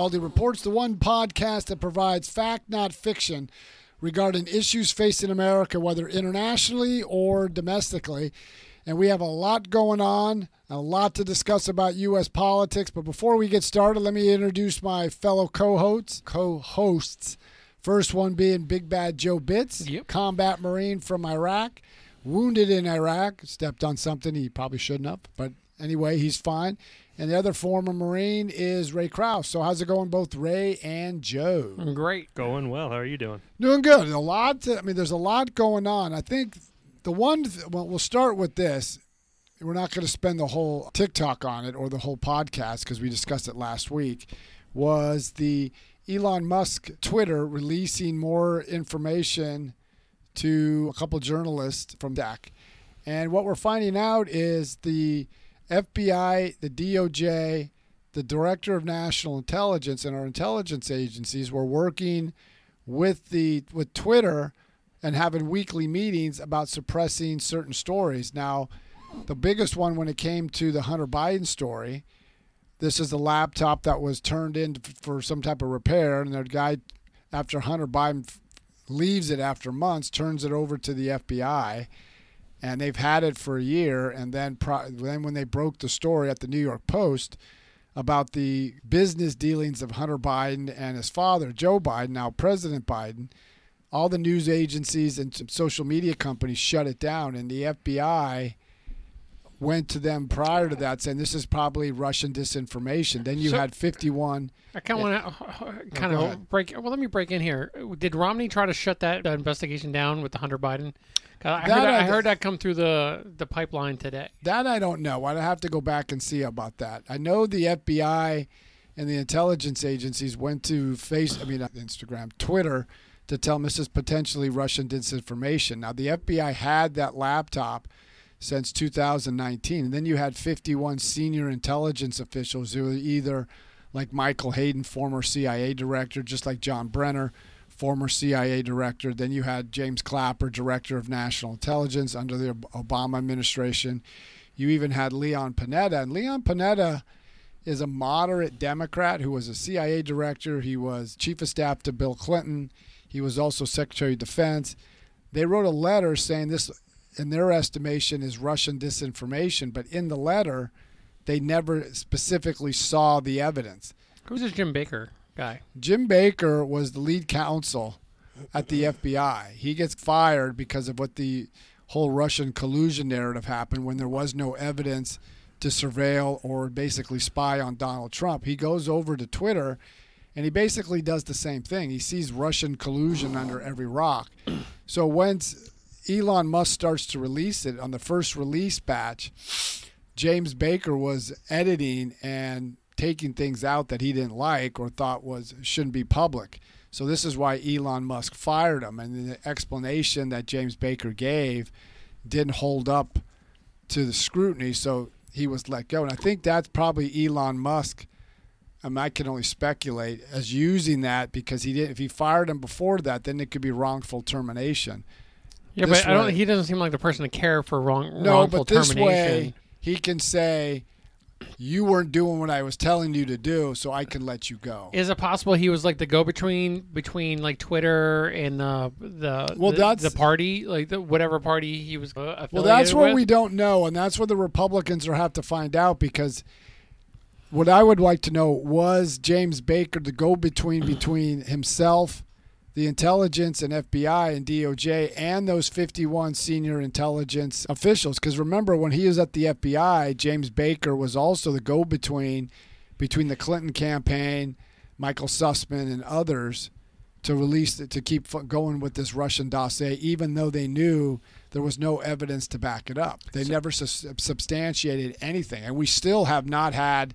Baldy Reports, the one podcast that provides fact, not fiction, regarding issues facing America, whether internationally or domestically. And we have a lot going on, a lot to discuss about U.S. politics. But before we get started, let me introduce my fellow co-hosts. Co-hosts. First one being Big Bad Joe Bitts, Yep. combat Marine from Iraq, wounded in Iraq, stepped on something he probably shouldn't have, but anyway, he's fine. And the other former Marine is Ray Krause. So how's it going, both Ray and Joe? Mm, great. Going well. How are you doing? Doing good. A lot. To, I mean, there's a lot going on. I think the one. th- Well, we'll start with this. We're not going to spend the whole TikTok on it or the whole podcast because we discussed it last week. Was the Elon Musk Twitter releasing more information to a couple journalists from DAC, and what we're finding out is the FBI, the DOJ, the Director of National Intelligence, and our intelligence agencies were working with the with Twitter and having weekly meetings about suppressing certain stories. Now, the biggest one when it came to the Hunter Biden story, this is the laptop that was turned in for some type of repair, and the guy, after Hunter Biden leaves it after months, turns it over to the FBI, and they've had it for a year. And then, pro- then when they broke the story at the New York Post about the business dealings of Hunter Biden and his father, Joe Biden, now President Biden, all the news agencies and social media companies shut it down, and the FBI went to them prior to that saying this is probably Russian disinformation. Then you So- had 51. I kind of want to kind of ahead. break. Well, let me break in here. Did Romney try to shut that uh, investigation down with the Hunter Biden? I, That heard, I I heard that come through the the pipeline today. That I don't know. I'd have to go back and see about that. I know the FBI and the intelligence agencies went to face, I mean, Instagram, Twitter, to tell them this is potentially Russian disinformation. Now, the FBI had that laptop since 2019, and then you had 51 senior intelligence officials who were either like Michael Hayden, former CIA director, just like John Brennan, former CIA director. Then you had James Clapper, director of national intelligence under the Obama administration. You even had Leon Panetta, and Leon Panetta is a moderate Democrat who was a CIA director. He was chief of staff to Bill Clinton. He was also Secretary of Defense. They wrote a letter saying this, in their estimation, is Russian disinformation. But in the letter, they never specifically saw the evidence. Who's this Jim Baker guy? Jim Baker was the lead counsel at the FBI. He gets fired because of what the whole Russian collusion narrative happened when there was no evidence to surveil or basically spy on Donald Trump. He goes over to Twitter and he basically does the same thing. He sees Russian collusion under every rock. So once Elon Musk starts to release it on the first release batch, James Baker was editing and taking things out that he didn't like or thought was shouldn't be public. So this is why Elon Musk fired him, and the explanation that James Baker gave didn't hold up to the scrutiny, so he was let go. And I think that's probably Elon Musk. I, mean, I can only speculate as using that because he did. If he fired him before that, then it could be wrongful termination. Yeah, This but I don't. He doesn't seem like the person to care for wrong No, wrongful but this termination. way he can say, "You weren't doing what I was telling you to do, so I can let you go." Is it possible he was like the go-between between like Twitter and the the Well, the, that's- the party, like the whatever party he was uh, Well, that's what with? we don't know, and that's what the Republicans will have to find out because what I would like to know was James Baker the go between between himself, the intelligence and FBI and DOJ, and those 51 senior intelligence officials. Because remember, when he was at the FBI, James Baker was also the go between between the Clinton campaign, Michael Sussmann, and others to release it, to keep going with this Russian dossier, even though they knew there was no evidence to back it up. They never sus- substantiated anything, and we still have not had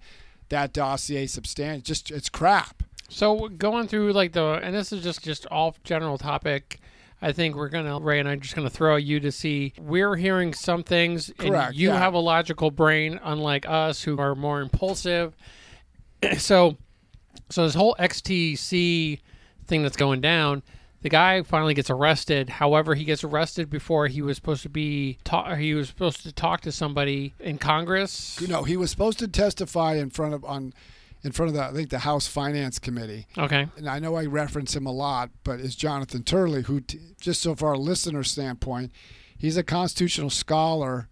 that dossier substantiated. Just it's crap. So going through like the, and this is just just off general topic. I think we're gonna Ray and I'm just gonna throw at you to see. We're hearing some things, Correct, and you yeah. have a logical brain, unlike us who are more impulsive. so, so this whole XTC thing that's going down. The guy finally gets arrested. However, he gets arrested before he was supposed to be. Ta- he was supposed to talk to somebody in Congress. No, he was supposed to testify in front of on in front of the I think the House Finance Committee. Okay. And I know I reference him a lot, but it's Jonathan Turley, who, t- just so far a listener standpoint, he's a constitutional scholar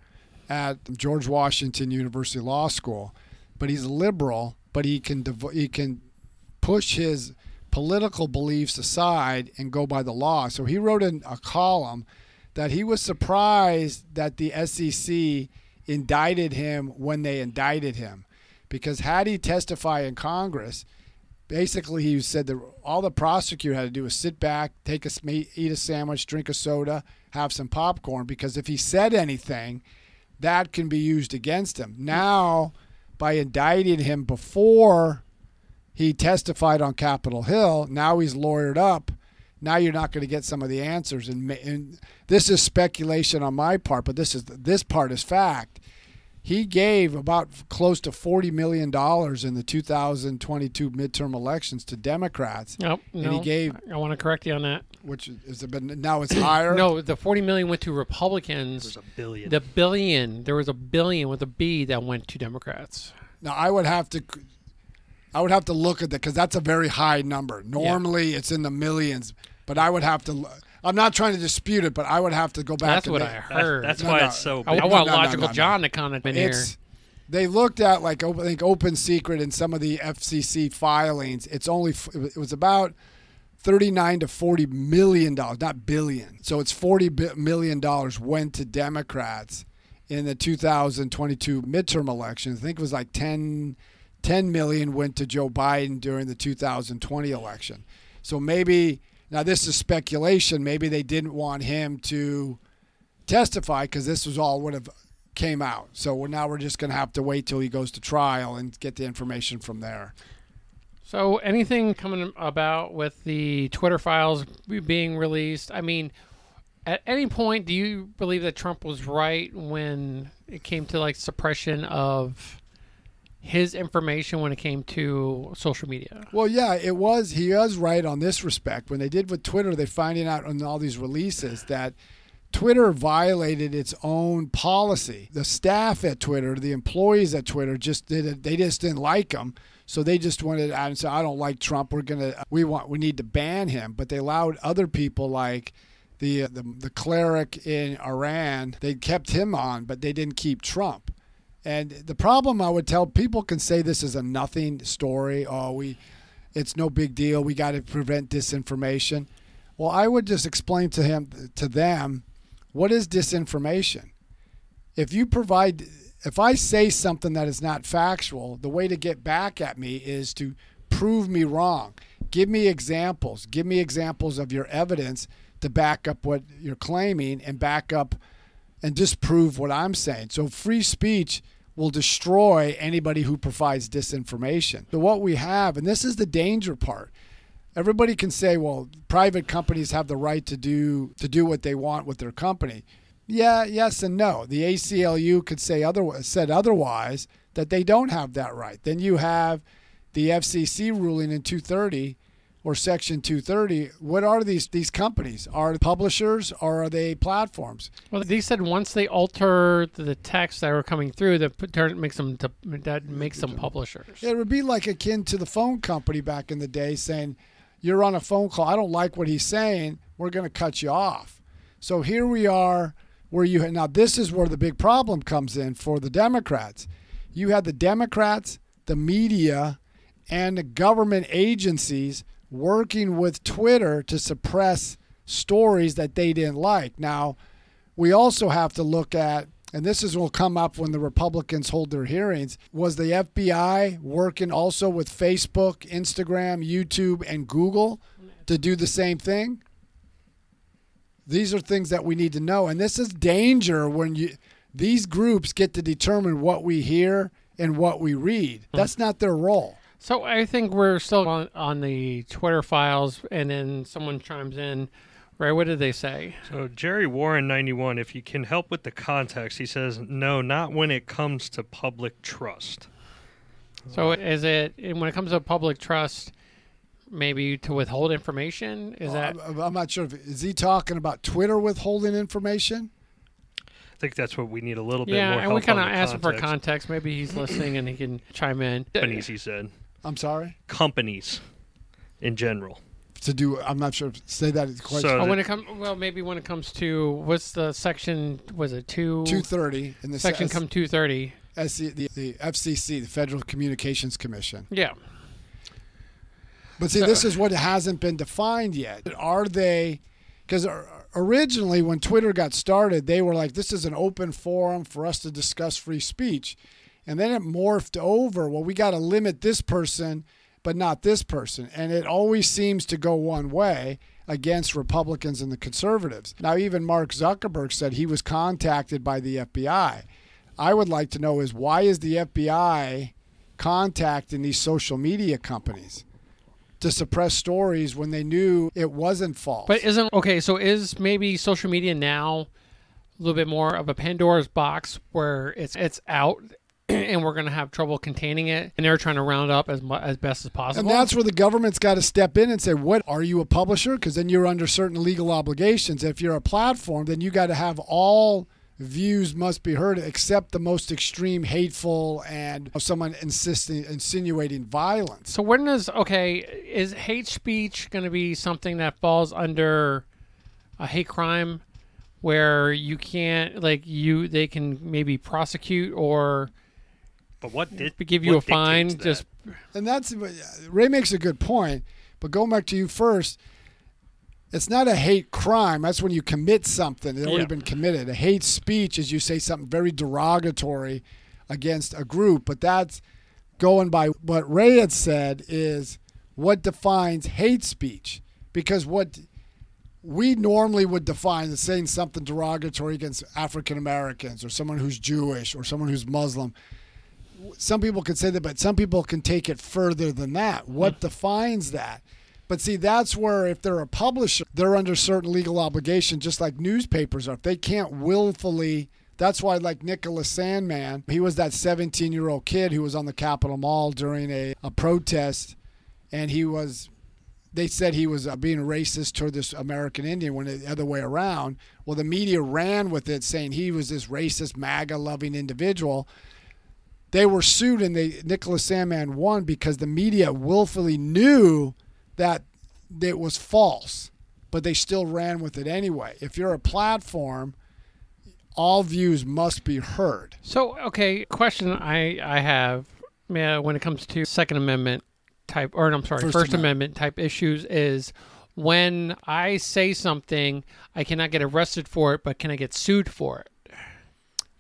at George Washington University Law School, but he's liberal, but he can devo- he can push his political beliefs aside and go by the law. So he wrote in a column that he was surprised that the SEC indicted him when they indicted him because had he testify in Congress, basically he said that all the prosecutor had to do was sit back, take a eat a sandwich, drink a soda, have some popcorn because if he said anything, that can be used against him. Now, by indicting him before he testified on Capitol Hill, now he's lawyered up. Now you're not going to get some of the answers, and, and this is speculation on my part, but this is this part is fact he gave about close to $40 million in the 2022 midterm elections to Democrats. Nope. And no, he gave, I want to correct you on that. which is been now it's higher. No, the 40 million went to Republicans. There's a billion. The billion, there was a billion with a B that went to Democrats. Now I would have to, I would have to look at that because that's a very high number. Normally it's in the millions, but I would have to. I'm not trying to dispute it, but I would have to go back. To the. That's and what make- I heard. that's No, why no. it's so I, big. I No, want no, no, logical no, no. John to comment of in here. They looked at like op- I think open secret and some of the FCC filings. It's only it was about thirty nine to forty million dollars, not billion. So it's 40 million dollars went to Democrats in the 2022 midterm elections. I think it was like 10, 10 million went to Joe Biden during the 2020 election. So maybe now this is speculation. Maybe they didn't want him to testify because this was all would have came out. So now we're just going to have to wait till he goes to trial and get the information from there. So, anything coming about with the Twitter files being released? I mean, at any point, do you believe that Trump was right when it came to like suppression of his information when it came to social media? Well, yeah, it was. He was right on this respect. When they did with Twitter, they're finding out on all these releases that Twitter violated its own policy. The staff at Twitter, the employees at Twitter, just did. They just didn't like him, so they just went out and said, "I don't like Trump. We're gonna, we want, we need to ban him." But they allowed other people like. The, the the cleric in Iran, they kept him on, but they didn't keep Trump. And the problem I would tell people can say this is a nothing story. Oh, we, it's no big deal. We got to prevent disinformation. Well, I would just explain to him to them what is disinformation. If you provide, if I say something that is not factual, the way to get back at me is to prove me wrong. Give me examples. Give me examples of your evidence to back up what you're claiming and back up and disprove what I'm saying. So free speech will destroy anybody who provides disinformation. So what we have, and this is the danger part. Everybody can say, well, private companies have the right to do to do what they want with their company. Yeah, yes and no. The ACLU could say other said otherwise that they don't have that right. Then you have the FCC ruling in 230 or Section 230. What are these these companies? Are they publishers or are they platforms? Well, they said once they alter the text that were coming through, that makes them to, that makes them publishers. It would be like akin to the phone company back in the day saying, You're on a phone call. I don't like what he's saying. We're going to cut you off. So here we are, where you now, this is where the big problem comes in for the Democrats. You had the Democrats, the media, and the government agencies working with Twitter to suppress stories that they didn't like. Now, we also have to look at and this is will come up when the Republicans hold their hearings. Was the FBI working also with Facebook, Instagram, YouTube, and Google to do the same thing? These are things that we need to know, and this is danger when you these groups get to determine what we hear and what we read. Hmm. That's not their role. So I think we're still on, on the Twitter files, and then someone chimes in. Right? What did they say? So Jerry Warren 91, if you can help with the context, he says, no, not when it comes to public trust. So is it when it comes to public trust, maybe to withhold information? Is uh, that I'm, I'm not sure. If, is he talking about Twitter withholding information? I think that's what we need a little bit yeah? more And help we kind of on the asked him for context. context. Maybe he's listening and he can chime in. Benisi said. I'm sorry companies in general. to do. I'm not sure. Say that quite. So- Oh, when it comes, well, maybe when it comes to what's the section? Was it two? Two thirty in the section S- come two thirty. SC, the, the FCC, the Federal Communications Commission. Yeah. But see, So- this is what hasn't been defined yet. Are they? Because originally, when Twitter got started, they were like, "This is an open forum for us to discuss free speech," and then it morphed over. Well, we got to limit this person, but not this person, and it always seems to go one way against Republicans and the conservatives. Now, even Mark Zuckerberg said he was contacted by the FBI. I would like to know is why is the FBI contacting these social media companies? to suppress stories when they knew it wasn't false. But isn't okay? So is maybe social media now a little bit more of a Pandora's box where it's it's out and we're gonna have trouble containing it, and they're trying to round up as mu- as best as possible. and that's where the government's got to step in and say, "What are you a publisher?" Because then you're under certain legal obligations. If you're a platform, then you got to have all views must be heard except the most extreme hateful and someone insisting insinuating violence. so when does okay is hate speech going to be something that falls under a hate crime where you can't like you they can maybe prosecute or But what did we give you a fine dictates that? just And that's Ray makes a good point. But going back to you first, it's not a hate crime. That's when you commit something. It's already Yeah. been committed. A hate speech is you say something very derogatory against a group. But that's going by what Ray had said is what defines hate speech. Because what we normally would define as saying something derogatory against African Americans or someone who's Jewish or someone who's Muslim some people can say that, but some people can take it further than that. What defines that? But see, that's where if they're a publisher, they're under certain legal obligation, just like newspapers are. If they can't willfully, that's why, like Nicholas Sandmann, he was that 17 year old kid who was on the Capitol Mall during a, a protest, and he was. They said he was uh, being racist toward this American Indian when the other way around. Well, the media ran with it, saying he was this racist, MAGA loving individual they were sued and they Nicholas Sandmann won because the media willfully knew that it was false, but they still ran with it anyway. If you're a platform, all views must be heard. So, okay, question I I have when it comes to Second Amendment type, or I'm sorry, First First, Amendment. Amendment. type issues is when I say something, I cannot get arrested for it, but can I get sued for it?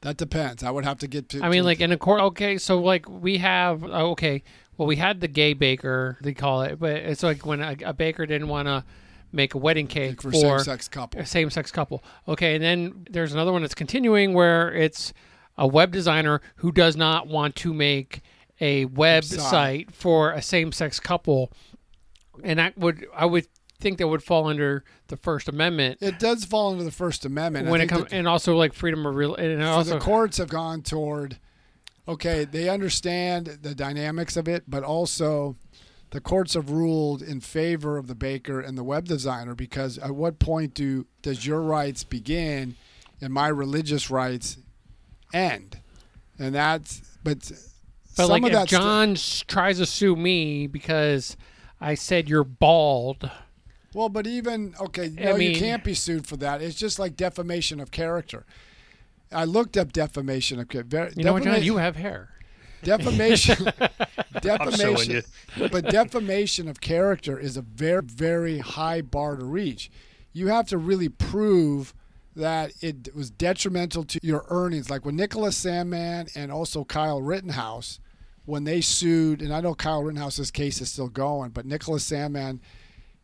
That depends. I would have to get to. I mean, to- like in a court. Okay, so like we have oh, okay, well we had the gay baker they call it, but it's like when a, a baker didn't want to make a wedding cake for, for same-sex couple. a same-sex couple. Okay, and then there's another one that's continuing where it's a web designer who does not want to make a website for a same-sex couple, and that would I would think that would fall under the First Amendment It does fall under the First Amendment. When it comes, and also like freedom of real, and so also the courts have gone toward okay they understand the dynamics of it but also the courts have ruled in favor of the baker and the web designer because at what point do does your rights begin and my religious rights end and that's but But some like of if John s- tries to sue me because I said you're bald, well but even okay no mean- you can't be sued for that it's just like defamation of character I looked up defamation of character. you know what, John? You have hair. defamation I'm defamation but defamation of character is a very very high bar to reach you have to really prove that it was detrimental to your earnings like when nicholas sandmann and also kyle rittenhouse when they sued and i know kyle rittenhouse's case is still going but nicholas sandmann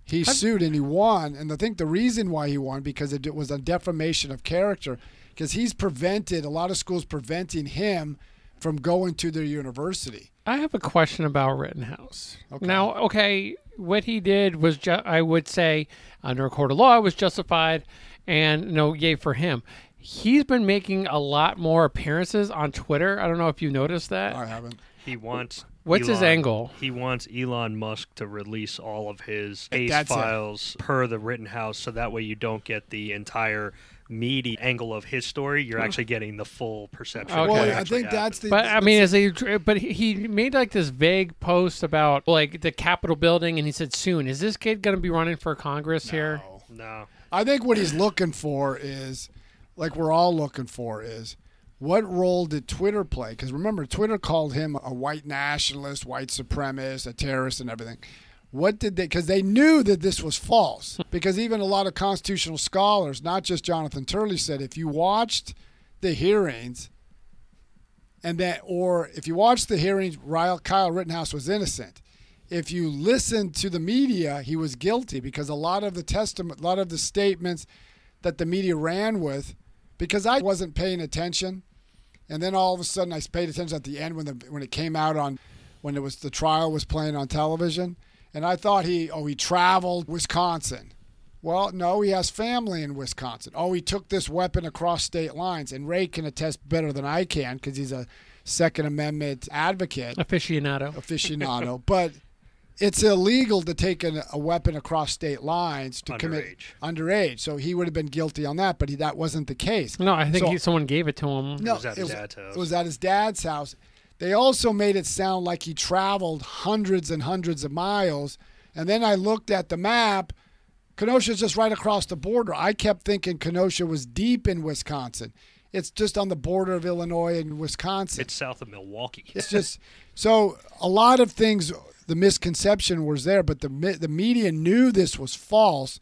he sued and he won and i think the reason why he won because it was a defamation of character because he's prevented a lot of schools preventing him from going to their university I have a question about Rittenhouse. Okay. Now, okay, what he did was, ju- I would say, under a court of law, was justified, and no, yay for him. He's been making a lot more appearances on Twitter. I don't know if you noticed that. i haven't He wants. What's his angle? He wants Elon Musk to release all of his case That's it. files per the Rittenhouse, so that way you don't get the entire meaty angle of his story, you're actually getting the full perception. of Okay. what Well, I actually think that's the. But I mean, as a but he- he made like this vague post about like the Capitol building, and he said, "Soon is this kid going to be running for Congress here?" No. no. I think what he's looking for is, like we're all looking for, is what role did Twitter play? Because remember, Twitter called him a white nationalist, white supremacist, a terrorist, and everything. What did they? Because they knew that this was false. because even a lot of constitutional scholars, not just Jonathan Turley, said if you watched the hearings, and that, or if you watched the hearings, Ryle, Kyle Rittenhouse was innocent if you listened to the media, he was guilty because a lot of the testament, a lot of the statements that the media ran with, because I wasn't paying attention, and then all of a sudden I paid attention at the end when the when it came out on, when it was the trial was playing on television, and I thought he oh he traveled Wisconsin. Well, no, he has family in Wisconsin. Oh, he took this weapon across state lines, and Ray can attest better than I can because he's a Second Amendment advocate Aficionado. aficionado, but it's illegal to take an, a weapon across state lines to commit Underage. underage. So he would have been guilty on that, but he, that wasn't the case. No, I think So- he, someone gave it to him. No, was at his dad's house. It was at his dad's house. They also made it sound like he traveled hundreds and hundreds of miles. And then I looked at the map. Kenosha's just right across the border. I kept thinking Kenosha was deep in Wisconsin. It's just on the border of Illinois and Wisconsin. It's south of Milwaukee. It's just so a lot of things. The misconception was there, but the the media knew this was false.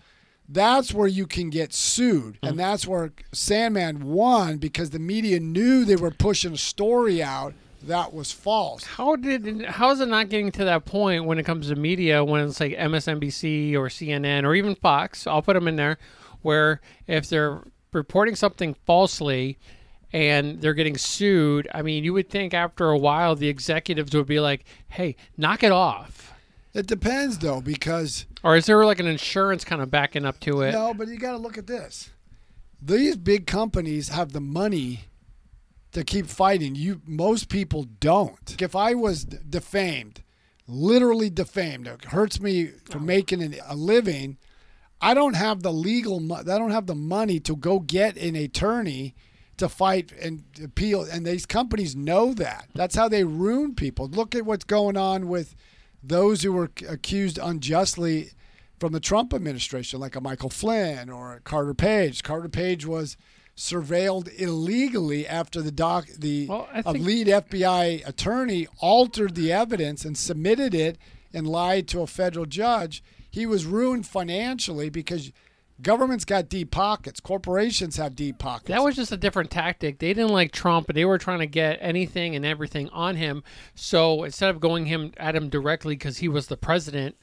That's where you can get sued, and mm. that's where Sandmann won because the media knew they were pushing a story out that was false. How did how is it not getting to that point when it comes to media when it's like MSNBC or CNN or even Fox? I'll put them in there where if they're reporting something falsely and they're getting sued, I mean, you would think after a while the executives would be like, "Hey, knock it off." It depends though, because Or is there like an insurance kind of backing up to it? no, but you got to look at this. These big companies have the money to keep fighting. You most people don't. If I was defamed, literally defamed, it hurts me for oh. making a living. I don't have the legal. I don't have the money to go get an attorney to fight and appeal. And these companies know that. That's how they ruin people. Look at what's going on with those who were accused unjustly from the Trump administration, like a Michael Flynn or a Carter Page. Carter Page was surveilled illegally after the doc the Well, think- lead FBI attorney altered the evidence and submitted it and lied to a federal judge. He was ruined financially because governments got deep pockets. Corporations have deep pockets. That was just a different tactic. They didn't like Trump, but they were trying to get anything and everything on him. So instead of going him at him directly because he was the president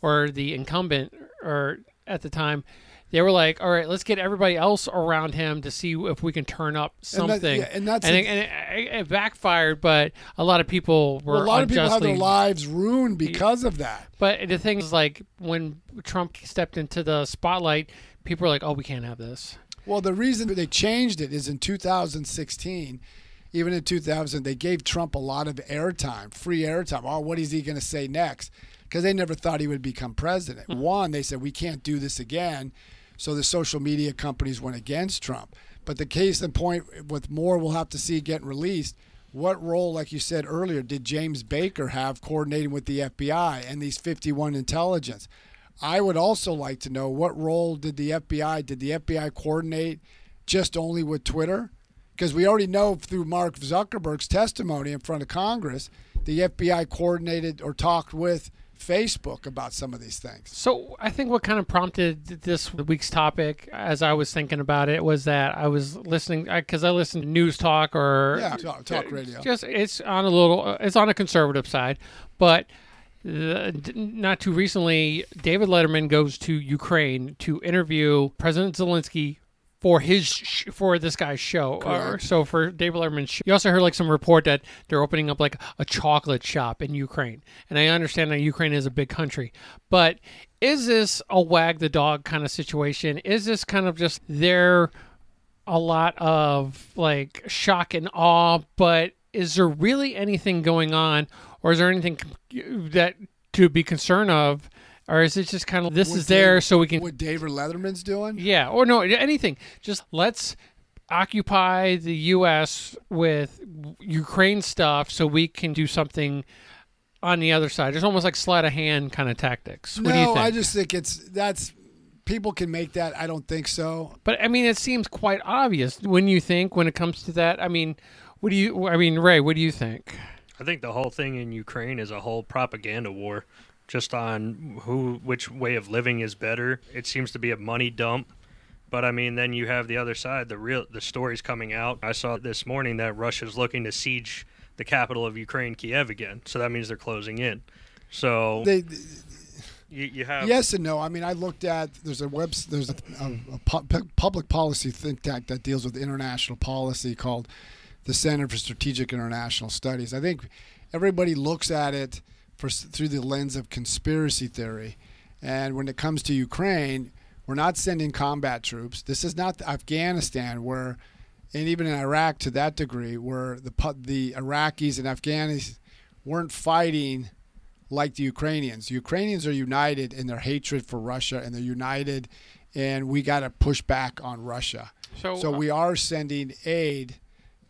or the incumbent or at the time, they were like, "All right, let's get everybody else around him to see if we can turn up And that- something." yeah, and that's and, it, and it, it backfired, but a lot of people were Well, a lot of people have their lives ruined because of that. But the thing is, like when Trump stepped into the spotlight, people were like, "Oh, we can't have this." Well, the reason they changed it is in 2016, even in 2000, they gave Trump a lot of airtime, free airtime. Oh, what is he going to say next? Because they never thought he would become president. Hmm. One, they said, we can't do this again. So the social media companies went against Trump. But the case in point with more we'll have to see getting released. What role, like you said earlier, did James Baker have coordinating with the FBI and these 51 intelligence? I would also like to know what role did the FBI did the FBI coordinate just only with Twitter? Because we already know through Mark Zuckerberg's testimony in front of Congress, the FBI coordinated or talked with Facebook about some of these things. So I think what kind of prompted this week's topic, as I was thinking about it, was that I was listening because I, listen to news talk or Yeah, talk, talk radio. Just it's on a little, it's on a conservative side, but the, not too recently, David Letterman goes to Ukraine to interview President Zelensky for his sh- for this guy's show. Or, so for David Letterman's show, you also heard like some report that they're opening up like a chocolate shop in Ukraine, and I understand that Ukraine is a big country, but is this a wag the dog kind of situation? Is this kind of just there a lot of like shock and awe, but is there really anything going on, or is there anything that to be concerned of or is it just kind of this What is there so we can What David Letterman's doing? yeah or no anything just let's occupy the U.S. with Ukraine stuff so we can do something on the other side. It's almost like sleight of hand kind of tactics. What no, do you think? I just think it's that's people can make that. I don't think so. But I mean, it seems quite obvious when you think when it comes to that. I mean, what do you? I mean, Ray, what do you think? I think the whole thing in Ukraine is a whole propaganda war, just on who which way of living is better. It seems to be a money dump. But I mean, then you have the other side. The real the stories coming out. I saw this morning that Russia's looking to siege the capital of Ukraine, Kiev, again. So that means they're closing in. So They you, you have yes and no. I mean, I looked at there's a web there's a, a, a pu- public policy think tank that deals with international policy called the Center for Strategic International Studies. I think everybody looks at it for through the lens of conspiracy theory, and when it comes to Ukraine, we're not sending combat troops. This is not Afghanistan where. And even in Iraq, to that degree, where the the Iraqis and Afghanis weren't fighting like the Ukrainians. The Ukrainians are united in their hatred for Russia, and they're united, and we got to push back on Russia. So, So uh, we are sending aid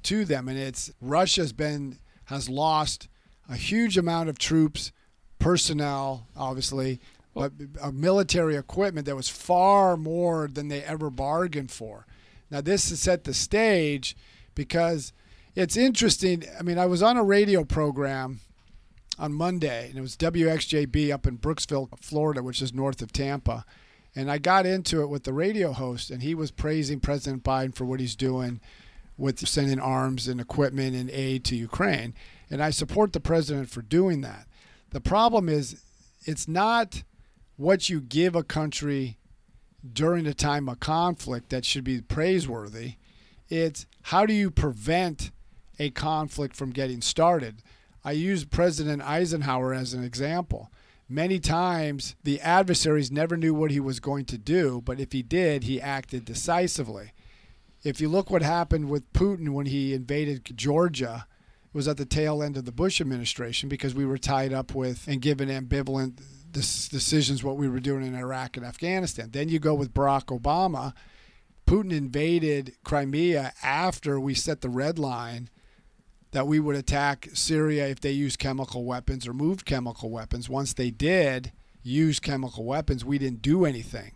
to them, and it's Russia's been has lost a huge amount of troops, personnel, obviously, but military equipment that was far more than they ever bargained for. Now this has set the stage because it's interesting. I mean, I was on a radio program on Monday, and it was WXJB up in Brooksville, Florida, which is north of Tampa. And I got into it with the radio host, and he was praising President Biden for what he's doing with sending arms and equipment and aid to Ukraine. And I support the president for doing that. The problem is, it's not what you give a country during a time of conflict that should be praiseworthy. It's how do you prevent a conflict from getting started? I use President Eisenhower as an example. Many times the adversaries never knew what he was going to do, but if he did, he acted decisively. If you look what happened with Putin when he invaded Georgia, was at the tail end of the Bush administration because we were tied up with and given ambivalent decisions what we were doing in Iraq and Afghanistan. Then you go with Barack Obama. Putin invaded Crimea after we set the red line that we would attack Syria if they used chemical weapons or moved chemical weapons. Once they did use chemical weapons, we didn't do anything.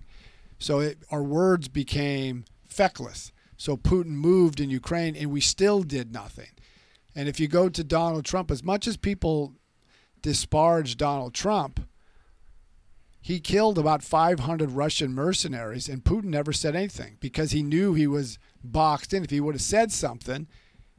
So it, our words became feckless. So Putin moved in Ukraine and we still did nothing. And if you go to Donald Trump, as much as people disparage Donald Trump, he killed about 500 Russian mercenaries, and Putin never said anything because he knew he was boxed in. If he would have said something,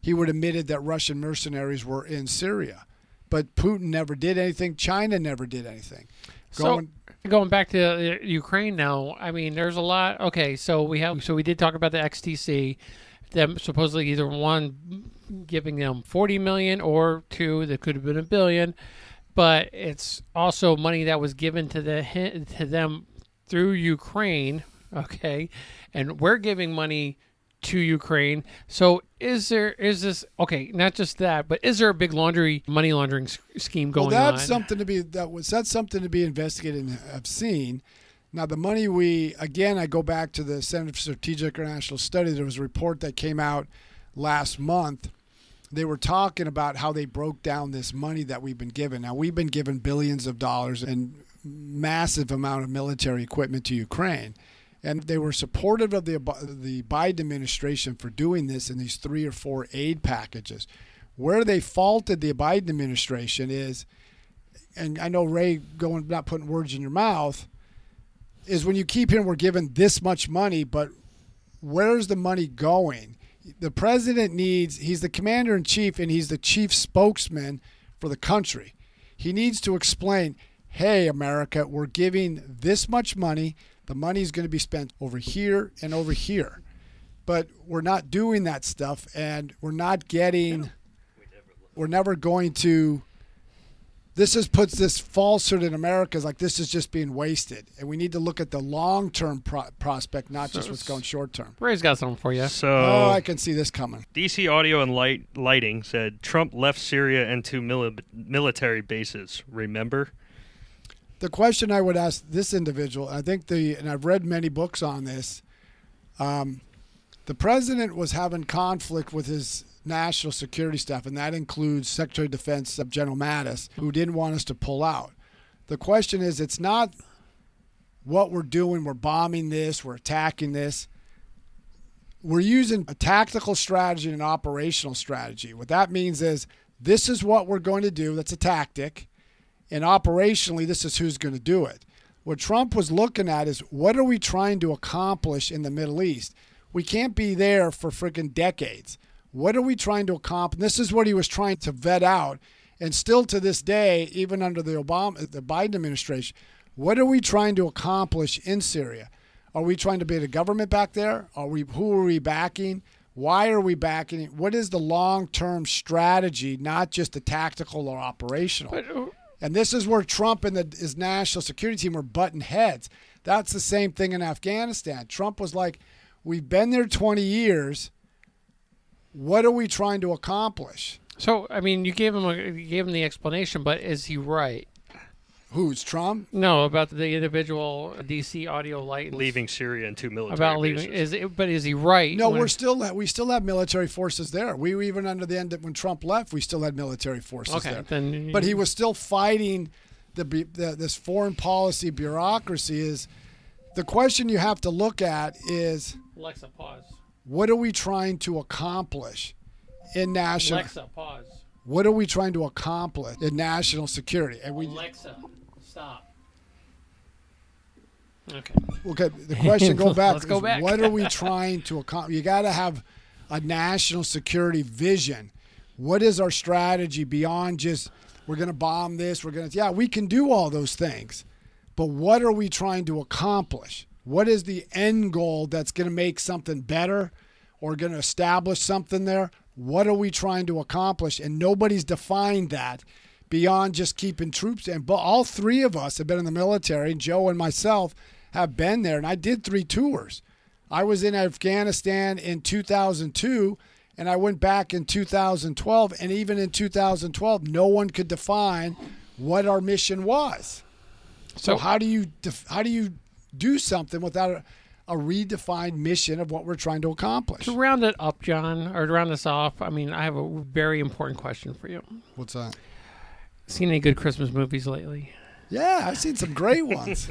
he would have admitted that Russian mercenaries were in Syria. But Putin never did anything. China never did anything. So going back to uh, Ukraine now, I mean, there's a lot. Okay, so we have so we did talk about the XTC, them supposedly either one giving them 40 million or two that could have been a billion, but it's also money that was given to the to them through Ukraine. Okay, and we're giving money to Ukraine. So is there is this okay? Not just that, but is there a big laundry money laundering scheme going well, that's on? something to be that was that's something to be investigated and have seen. Now the money we again I go back to the Center for Strategic International Study. There was a report that came out last month. They were talking about how they broke down this money that we've been given. Now we've been given billions of dollars and massive amount of military equipment to Ukraine. And they were supportive of the the Biden administration for doing this in these three or four aid packages. Where they faulted the Biden administration is, and I know Ray going not putting words in your mouth, is when you keep hearing we're given this much money, but where's the money going? The president needs he's the commander in chief and he's the chief spokesman for the country. He needs to explain, hey America, we're giving this much money. The money is going to be spent over here and over here. But we're not doing that stuff and we're not getting we're never going to this just puts this falsehood in America is like this is just being wasted, and we need to look at the long term pro- prospect, not just what's going short term. Ray's got something for you. So Oh, I can see this coming. DC Audio and Light Lighting said Trump left Syria and two mili- military bases. Remember? the question I would ask this individual, I think the, and I've read many books on this. Um, the president was having conflict with his national security staff, and that includes Secretary of Defense General Mattis, who didn't want us to pull out. The question is, it's not what we're doing. We're bombing this. We're attacking this. We're using a tactical strategy and an operational strategy. What that means is this is what we're going to do. That's a tactic. And operationally, this is who's going to do it. What Trump was looking at is what are we trying to accomplish in the Middle East? We can't be there for freaking decades. What are we trying to accomplish? This is what he was trying to vet out. And still to this day, even under the Obama, the Biden administration, what are we trying to accomplish in Syria? Are we trying to build a government back there? Are we who are we backing? Why are we backing it? What is the long-term strategy, not just the tactical or operational? But, uh, And this is where Trump and the, his national security team were butting heads. That's the same thing in Afghanistan. Trump was like, "We've been there 20 years. What are we trying to accomplish?" so I mean, you gave him a, you gave him the explanation, but is he right? Who's Trump? No, about the individual DC audio light leaving Syria and two military about leaving. bases. Is it, but is he right? No, we're still we still have military forces there. We were even under the end of, when Trump left, we still had military forces okay. there. Then, But he was still fighting the, the this foreign policy bureaucracy. Is the question you have to look at is Alexa, pause. What are we trying to accomplish in national? Alexa, pause. What are we trying to accomplish in national security? And we Alexa, stop. Okay. Okay, the question go back. Let's go back. What are we trying to accomplish? You got to have a national security vision. What is our strategy beyond just we're going to bomb this? We're going to yeah, we can do all those things, but what are we trying to accomplish? What is the end goal that's going to make something better or going to establish something there? What are we trying to accomplish? And nobody's defined that beyond just keeping troops in. But all three of us have been in the military, Joe and myself have been there, and I did three tours. I was in Afghanistan in 2002, and I went back in 2012, and even in 2012, no one could define what our mission was. So, So- how do you def- how do you do something without a, a redefined mission of what we're trying to accomplish? To round it up, John, or to round this off, I mean, I have a very important question for you. What's that? Seen any good Christmas movies lately? Yeah, I've seen some great ones.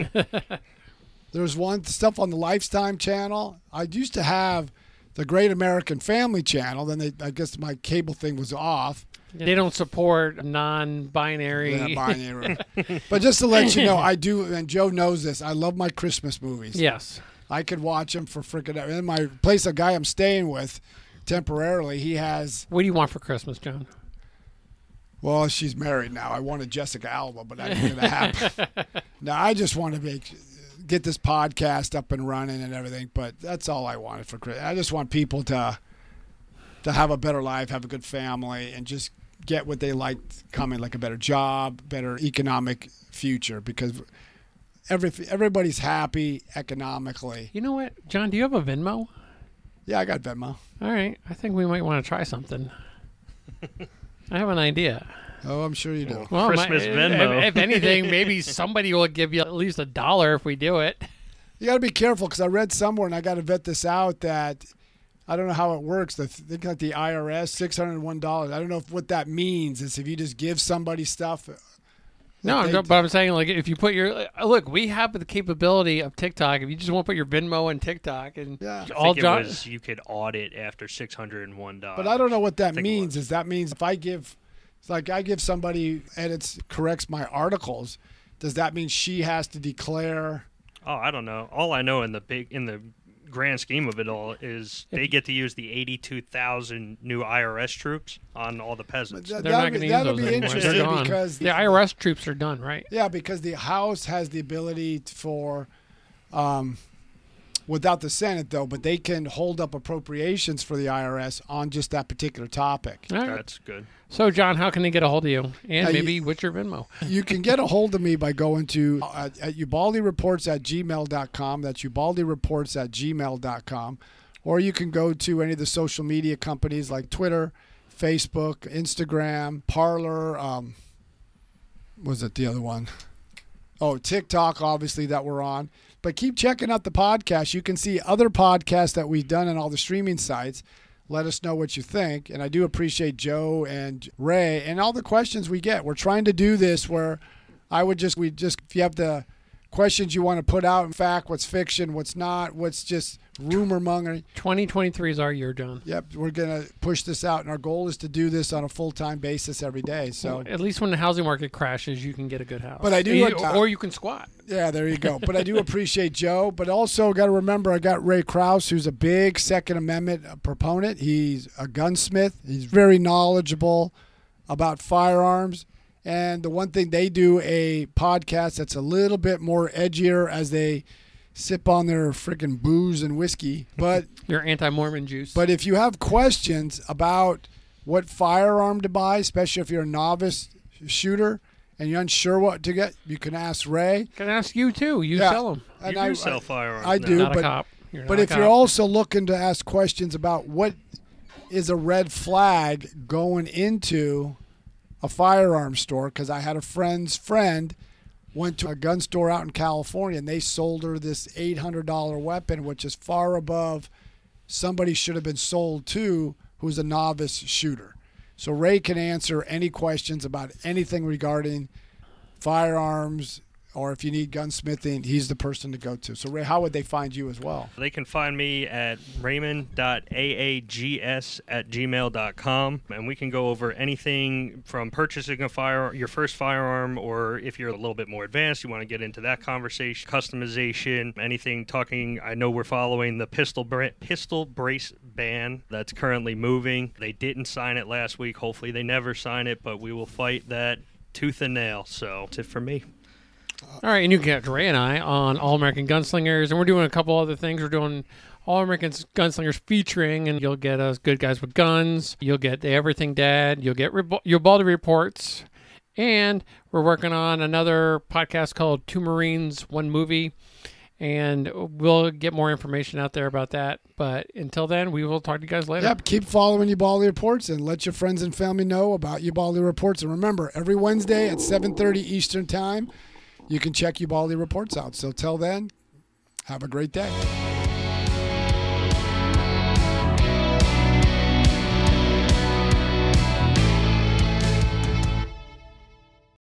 There's one stuff on the Lifetime channel. I used to have the Great American Family channel. Then they, I guess my cable thing was off. They don't support non-binary. Yeah, binary. but just to let you know, I do, and Joe knows this. I love my Christmas movies. yes. I could watch them for freaking. In my place, a guy I'm staying with temporarily, he has. What do you want for Christmas, John? Well, she's married now. I wanted Jessica Alba, but that didn't happen. no, I just want to make get this podcast up and running and everything. But that's all I wanted for Christmas. I just want people to to have a better life, have a good family, and just get what they like coming, like a better job, better economic future. Because every everybody's happy economically. You know what, John? Do you have a Venmo? Yeah, I got Venmo. All right, I think we might want to try something. I have an idea. Oh, I'm sure you do. Well, Christmas my- Venmo. If, if anything, maybe somebody will give you at least a dollar if we do it. You got to be careful because I read somewhere, and I got to vet this out. That I don't know how it works. The think like the IRS, six hundred one dollars. I don't know if what that means. Is if you just give somebody stuff. No, If I'm they- but I'm saying like if you put your uh, look, we have the capability of TikTok. If you just want to put your Venmo in TikTok and Yeah. All think John, it was you could audit after six hundred and one dollars. But I don't know what that means. Is that means if I give, it's like I give somebody edits corrects my articles, does that mean she has to declare? Oh, I don't know. All I know in the big in the grand scheme of it all is they get to use the eighty-two thousand new IRS troops on all the peasants. That- they're not going be- to use those be anymore. They're interesting gone. because the IRS troops are done, right? Yeah, because the House has the ability for, um, without the Senate though, but they can hold up appropriations for the IRS on just that particular topic. All right. That's good. So, John, how can they get a hold of you? And Uh, you- maybe what's your Venmo? You can get a hold of me by going to uh, at ubaldireports at gmail.com. That's ubaldireports at gmail.com. Or you can go to any of the social media companies like Twitter, Facebook, Instagram, Parler. Um, was it the other one? Oh, TikTok, obviously, that we're on. But keep checking out the podcast. You can see other podcasts that we've done on all the streaming sites. Let us know what you think. And I do appreciate Joe and Ray and all the questions we get. We're trying to do this where I would just, we just, if you have the questions you want to put out, in fact, what's fiction, what's not, what's just rumor mongering. 2023 is our year, John. Yep, we're going to push this out. And our goal is to do this on a full time basis every day. So, At least when the housing market crashes, you can get a good house. But I do You- like- or you can squat. Yeah, there you go. But I do appreciate Joe. But also got to remember, I got Ray Krause, who's a big Second Amendment uh, proponent. He's a gunsmith. He's very knowledgeable about firearms. And the one thing they do a podcast that's a little bit more edgier as they sip on their freaking booze and whiskey. But Your anti-Mormon juice. but if you have questions about what firearm to buy, especially if you're a novice shooter and you're unsure what to get, you can ask Ray. can I ask you too? You Yeah. sell them. And you I, do sell firearms. I now. do. Not but- a cop. You're But not a if you're also looking to ask questions about what is a red flag going into a firearm store, because I had a friend's friend went to a gun store out in California and they sold her this $800 weapon, which is far above somebody should have been sold to who's a novice shooter. So Ray can answer any questions about anything regarding firearms or if you need gunsmithing, he's the person to go to. So Ray, how would they find you as well? They can find me at raymond.aags at gmail.com, and we can go over anything from purchasing a fire, your first firearm, or if you're a little bit more advanced, you want to get into that conversation, customization, anything talking. I know we're following the pistol bra- pistol brace ban that's currently moving. They didn't sign it last week. Hopefully, they never sign it, but we will fight that tooth and nail. So that's it for me. All right, and you can catch Ray and I on All American Gunslingers, and we're doing a couple other things. We're doing All American Gunslingers featuring, and you'll get us good guys with guns. You'll get the Everything Dad. You'll get Re- Baldy reports, and we're working on another podcast called Two Marines, One Movie, and we'll get more information out there about that. But until then, we will talk to you guys later. Yep, keep following Ubaldi Reports and let your friends and family know about Ubaldi Reports. And remember, every Wednesday at 7:30 Eastern Time, you can check Ubaldi Reports out. So till then, have a great day.